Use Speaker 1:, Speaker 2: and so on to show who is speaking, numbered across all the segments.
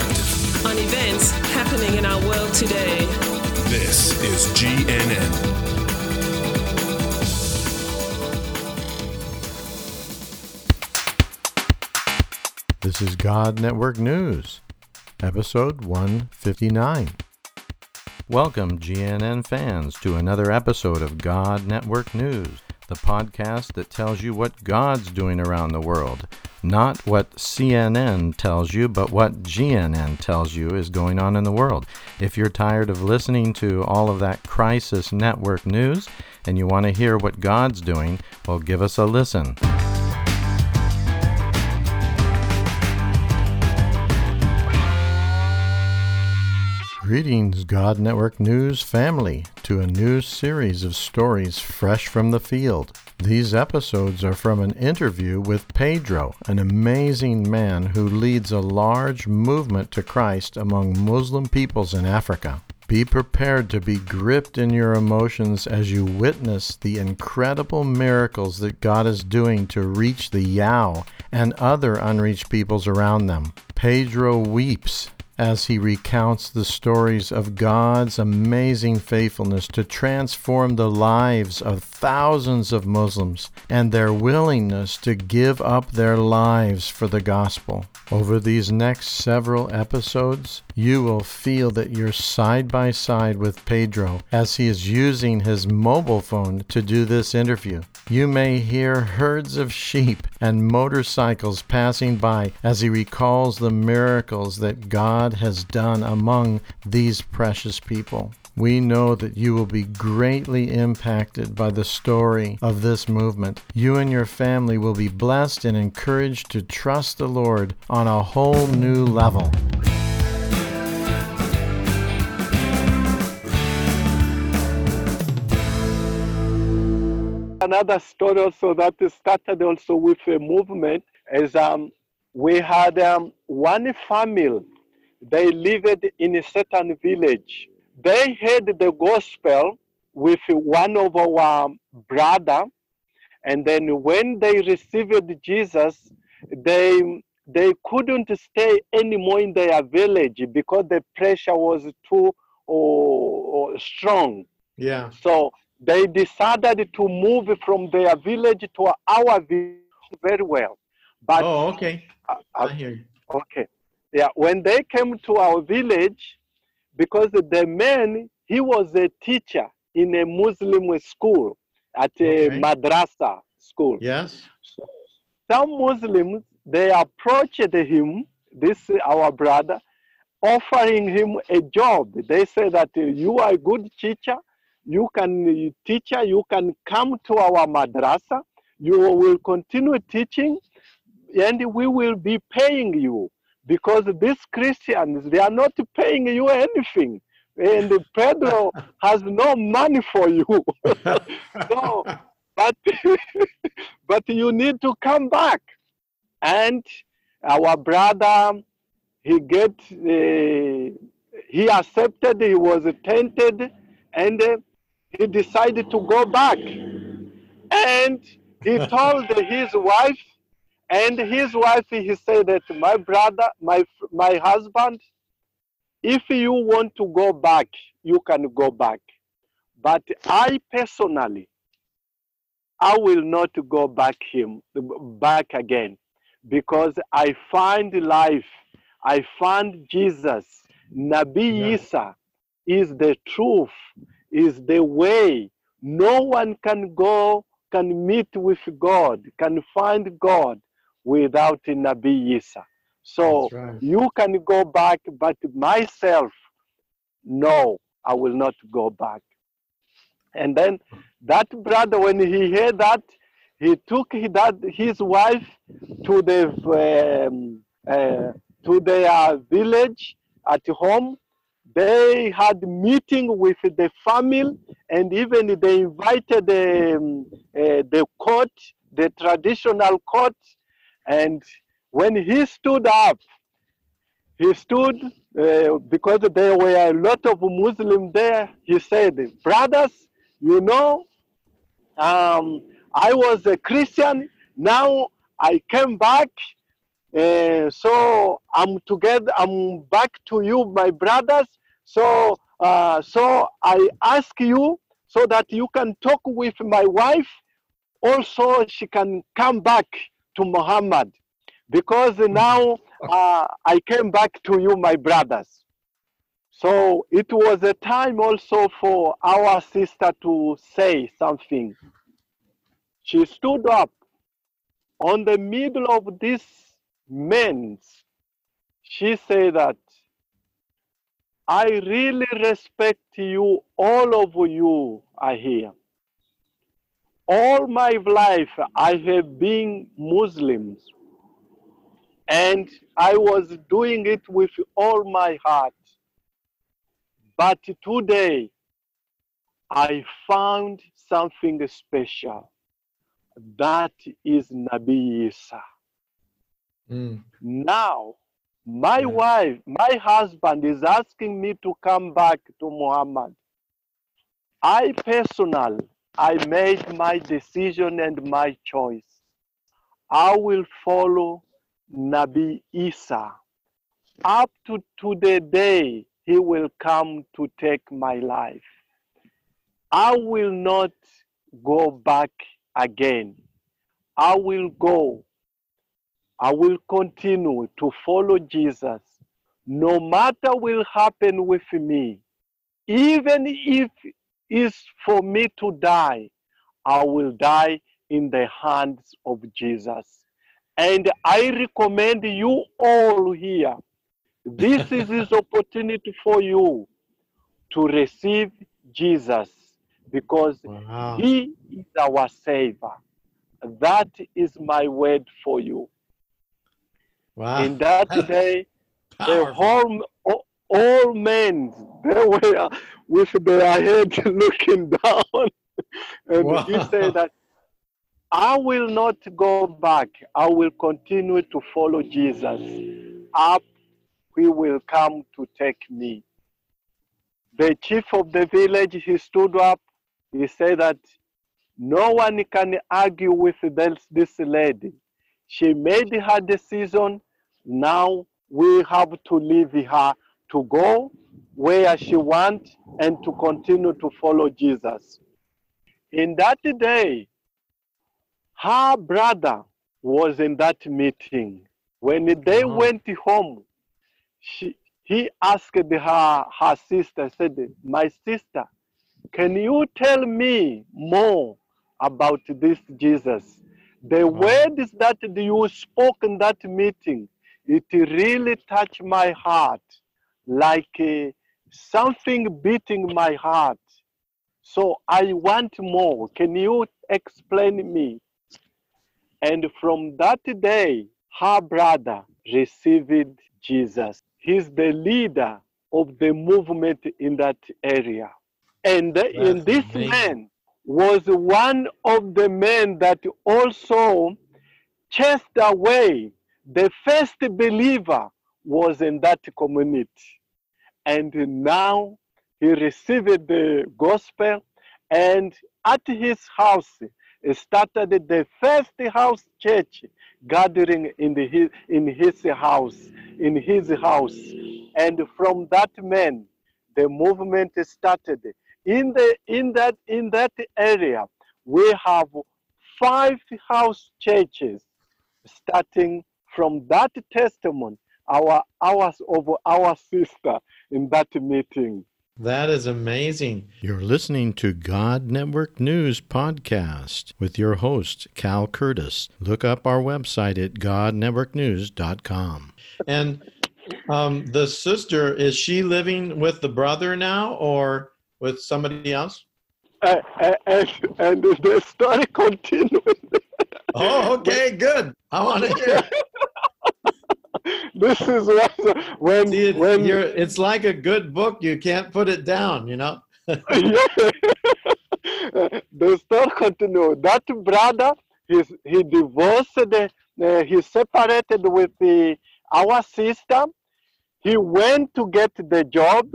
Speaker 1: Perspective.
Speaker 2: on events happening in our world today.
Speaker 3: This is GNN.
Speaker 4: This is God Network News, episode 159. Welcome, GNN fans, to another episode of God Network News, the podcast that tells you what God's doing around the world. Not what CNN tells you, but what GNN tells you is going on in the world. If you're tired of listening to all of that crisis network news and you want to hear what God's doing, well, give us a listen. Greetings, God Network News family, to a new series of stories fresh from the field. These episodes are from an interview with Pedro, an amazing man who leads a large movement to Christ among Muslim peoples in Africa. Be prepared to be gripped in your emotions as you witness the incredible miracles that God is doing to reach the Yao and other unreached peoples around them. Pedro weeps as he recounts the stories of God's amazing faithfulness to transform the lives of thousands of Muslims and their willingness to give up their lives for the gospel. Over these next several episodes, you will feel that you're side by side with Pedro as he is using his mobile phone to do this interview. You may hear herds of sheep and motorcycles passing by as he recalls the miracles that God has done among these precious people. We know that you will be greatly impacted by the story of this movement. You and your family will be blessed and encouraged to trust the Lord on a whole new level.
Speaker 5: Another story also that started also with a movement is um, we had um, one family they lived in a certain village they heard the gospel with one of our brother and then when they received jesus they they couldn't stay anymore in their village because the pressure was too oh, strong
Speaker 4: Yeah.
Speaker 5: so they decided to move from their village to our village very well. But
Speaker 4: Oh, okay.
Speaker 5: uh,
Speaker 4: I hear you.
Speaker 5: okay, yeah, when they came to our village, because the man he was a teacher in a Muslim school at a
Speaker 4: Okay.
Speaker 5: madrasa school.
Speaker 4: Yes.
Speaker 5: Some Muslims they approached him, this our brother, offering him a job. They say that you are a good teacher, you can uh, teacher, you can come to our madrasa, you will continue teaching, and we will be paying you because these Christians they are not paying you anything. And Pedro has no money for you. so, but but you need to come back. And our brother, he get uh, he accepted. He was tempted, and uh, he decided to go back. And he told his wife, and his wife he said that my brother, my my husband, if you want to go back, you can go back. But I personally, I will not go back him back again because I find life. I find Jesus. Nabi
Speaker 4: Yeah.
Speaker 5: Isa is the truth, is the way. No one can go, can meet with God, can find God without Nabi Isa. So
Speaker 4: right.
Speaker 5: you can go back, but myself, no, I will not go back. And then that brother, when he heard that, he took that his wife to the um, uh, to their village at home. They had meeting with the family, and even they invited the, um, uh, the court, the traditional court. And when he stood up, he stood uh, because there were a lot of Muslims there. He said, "Brothers, you know, um, I was a Christian. Now I came back, uh, so I'm together. I'm back to you, my brothers. So, uh, so I ask you so that you can talk with my wife. Also, she can come back to Muhammad, because now uh, I came back to you, my brothers. So it was a time also for our sister to say something. She stood up on the middle of this men. She said that I really respect you, all of you are here. All my life I have been Muslims and I was doing it with all my heart. But today, I found something special. That is Nabi Isa.
Speaker 6: Mm.
Speaker 5: Now, my
Speaker 6: Yeah.
Speaker 5: wife, my husband is asking me to come back to Muhammad. I personal, I made my decision and my choice. I will follow Nabi Isa up to, to the day he will come to take my life. I will not go back again. I will go. I will continue to follow Jesus. No matter will happen with me, even if it's for me to die, I will die in the hands of Jesus. And I recommend you all here. This is his opportunity for you to receive Jesus because
Speaker 6: Wow.
Speaker 5: he is our Savior. That is my word for you.
Speaker 6: Wow.
Speaker 5: In that day, the whole all, all men they were with their head looking down, and he
Speaker 6: Wow.
Speaker 5: said that I will not go back. I will continue to follow Jesus. Up, he will come to take me. The chief of the village he stood up. He said that no one can argue with this, this lady. She made her decision. Now we have to leave her to go where she wants and to continue to follow Jesus. In that day, her brother was in that meeting. When they
Speaker 6: Wow.
Speaker 5: went home, she, he asked her, her sister, said, My sister, can you tell me more about this Jesus? The
Speaker 6: Wow.
Speaker 5: words that you spoke in that meeting, it really touched my heart like uh, something beating my heart. So I want more. Can you explain me? And from that day, her brother received Jesus. He's the leader of the movement in that area. And in this
Speaker 6: amazing.
Speaker 5: man was one of the men that also chased away the first believer was in that community. And now he received the gospel and at his house he started the first house church gathering in the in his house in his house and from that man the movement started in the in that in that area we have five house churches starting from that testimony our hours over our sister in that meeting
Speaker 6: That is amazing.
Speaker 4: You're listening to God Network News Podcast with your host, Cal Curtis. Look up our website at godnetworknews.com.
Speaker 6: And um, the sister, is she living with the brother now or with somebody else?
Speaker 5: Uh, uh, and, and the story continues.
Speaker 6: Oh, okay, good. I want to hear.
Speaker 5: this is when
Speaker 6: See,
Speaker 5: when
Speaker 6: you're, it's like a good book. You can't put it down, you know?
Speaker 5: the story continue. That brother, he's, he divorced, uh, he separated with the, our sister. He went to get the job.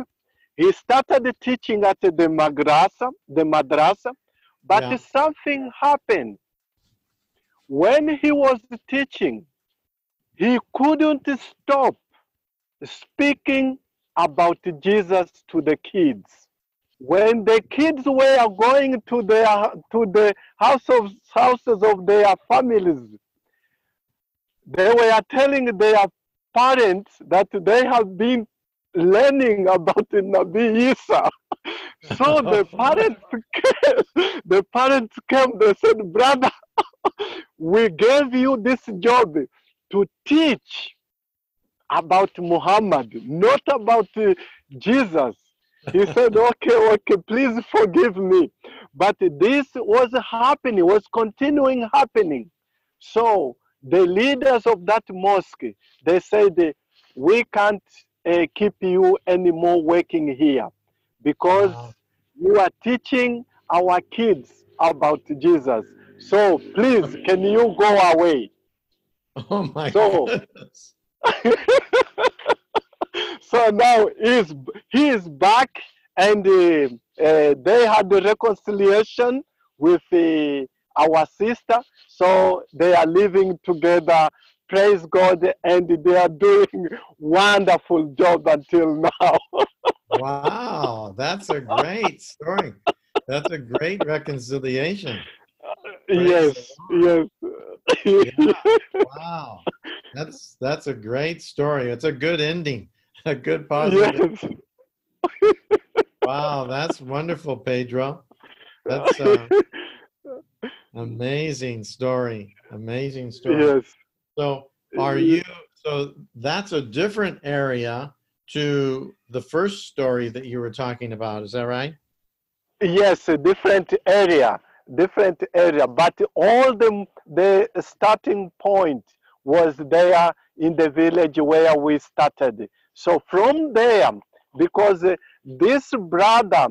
Speaker 5: He started teaching at the madrasa, the madrasa, but
Speaker 6: Yeah.
Speaker 5: something happened. When he was teaching, he couldn't stop speaking about Jesus to the kids. When the kids were going to their to the house of houses of their families, they were telling their parents that they have been learning about the Nabi Isa. So the parents came, the parents came, they said, brother, we gave you this job to teach about Muhammad, not about uh, Jesus. He said, okay, okay, please forgive me. But this was happening, was continuing happening. So the leaders of that mosque, they said, we can't uh, keep you anymore working here because
Speaker 6: Wow.
Speaker 5: you are teaching our kids about Jesus. So please, can you go away?
Speaker 6: Oh my
Speaker 5: So-
Speaker 6: goodness.
Speaker 5: so now he's he is back and uh, uh, they had the reconciliation with uh, our sister. So they are living together. Praise god. And they are doing wonderful job until now.
Speaker 6: Wow, that's a great story. That's a great reconciliation.
Speaker 5: yes. Yes
Speaker 6: Wow, that's that's a great story. It's a good ending, a good positive.
Speaker 5: yes
Speaker 6: Wow, that's wonderful, Pedro. That's uh, amazing story. Amazing story.
Speaker 5: yes
Speaker 6: So, are you? So that's a different area to the first story that you were talking about. Is that right?
Speaker 5: yes a different area different area but all the the starting point was there in the village where we started so from there because this brother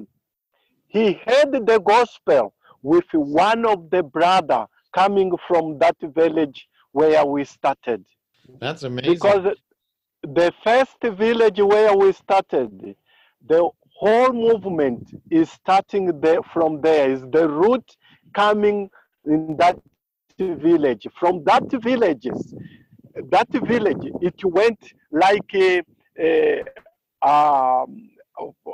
Speaker 5: he heard the gospel with one of the brother coming from that village where we started
Speaker 6: That's amazing.
Speaker 5: because the first village where we started, the whole movement is starting there from there. Is the root coming in that village? From that villages, that village, it went like a, a um,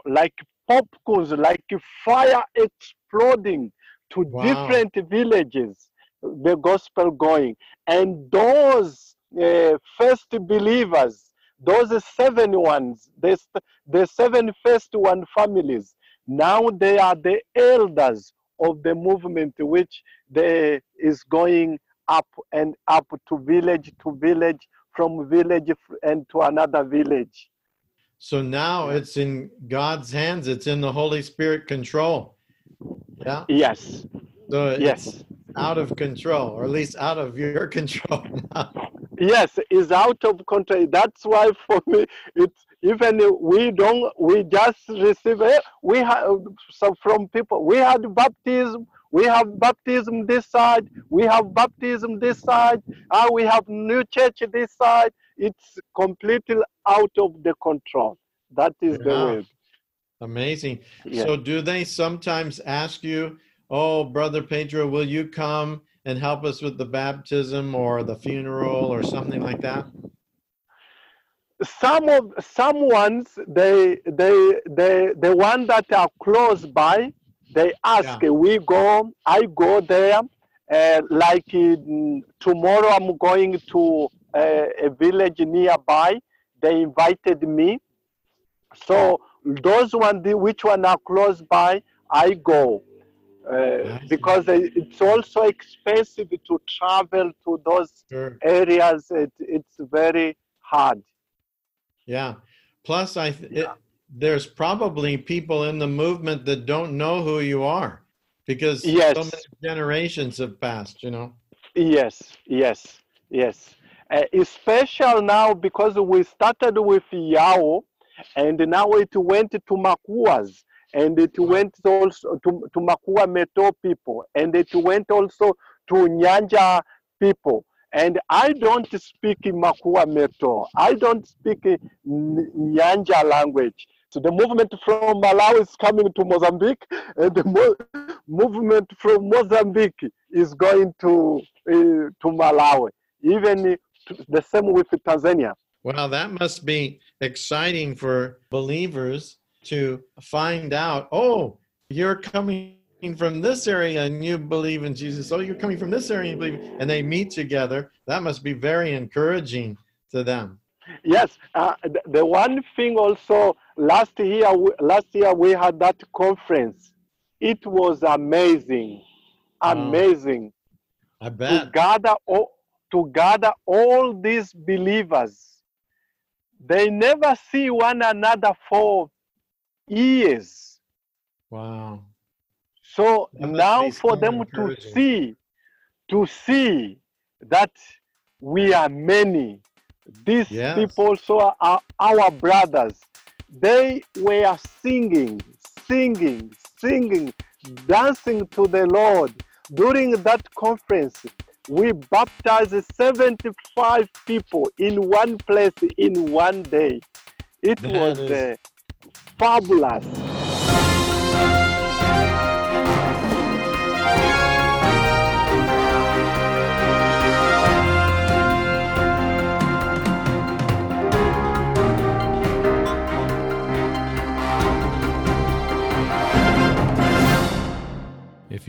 Speaker 5: like popcorns, like fire exploding to
Speaker 6: Wow.
Speaker 5: different villages. The gospel going, and those uh, first believers, those seven ones, the, the seven first one families, now they are the elders of the movement which they is going up and up to village to village, from village and to another village.
Speaker 6: So now it's in God's hands. It's in the Holy Spirit control. Yeah.
Speaker 5: Yes,
Speaker 6: So
Speaker 5: yes,
Speaker 6: out of control, or at least out of your control. now.
Speaker 5: yes, is out of control. That's why for me, it's even we don't, we just receive it. We have so from people. We had baptism. We have baptism this side. We have baptism this side. Ah, we have new church this side. It's completely out of the control. That is the way.
Speaker 6: Amazing.
Speaker 5: Yes.
Speaker 6: So do they sometimes ask you, "Oh, brother Pedro, will you come and help us with the baptism or the funeral or something like that?"
Speaker 5: Some of some ones they they they the one that are close by they ask we go i go there uh, like in, tomorrow i'm going to uh, a village nearby. They invited me. So those one which one are close by i go. Uh, because it's also expensive to travel to those
Speaker 6: Sure.
Speaker 5: areas. It, it's very hard
Speaker 6: Yeah. Plus, I th- it, there's probably people in the movement that don't know who you are because so many generations have passed. You know.
Speaker 5: Yes, yes, yes. Uh, it's special now because we started with Yao, and now it went to Makuas, and it went also to, to Makua Meto people, and it went also to Nyanja people. And I don't speak Makua Meto. I don't speak Nyanja language. So the movement from Malawi is coming to Mozambique, and the mo- movement from Mozambique is going to uh, to Malawi. Even the same with Tanzania.
Speaker 6: Well, that must be exciting for believers to find out, oh, you're coming from this area and you believe in Jesus. Oh, you're coming from this area and you believe, and they meet together. That must be very encouraging to them.
Speaker 5: Yes, uh, the, the one thing also last year, we- last year we had that conference. It was amazing, amazing
Speaker 6: I bet to
Speaker 5: gather all, to gather all these believers. They never see one another for years.
Speaker 6: Wow.
Speaker 5: So now for them to see, to see that we are many, these
Speaker 6: Yes.
Speaker 5: people so are our brothers. They were singing, singing, singing, dancing to the Lord. During that conference, we baptized 75 people in one place in one day. It
Speaker 6: That
Speaker 5: was
Speaker 6: is-
Speaker 5: uh, fabulous.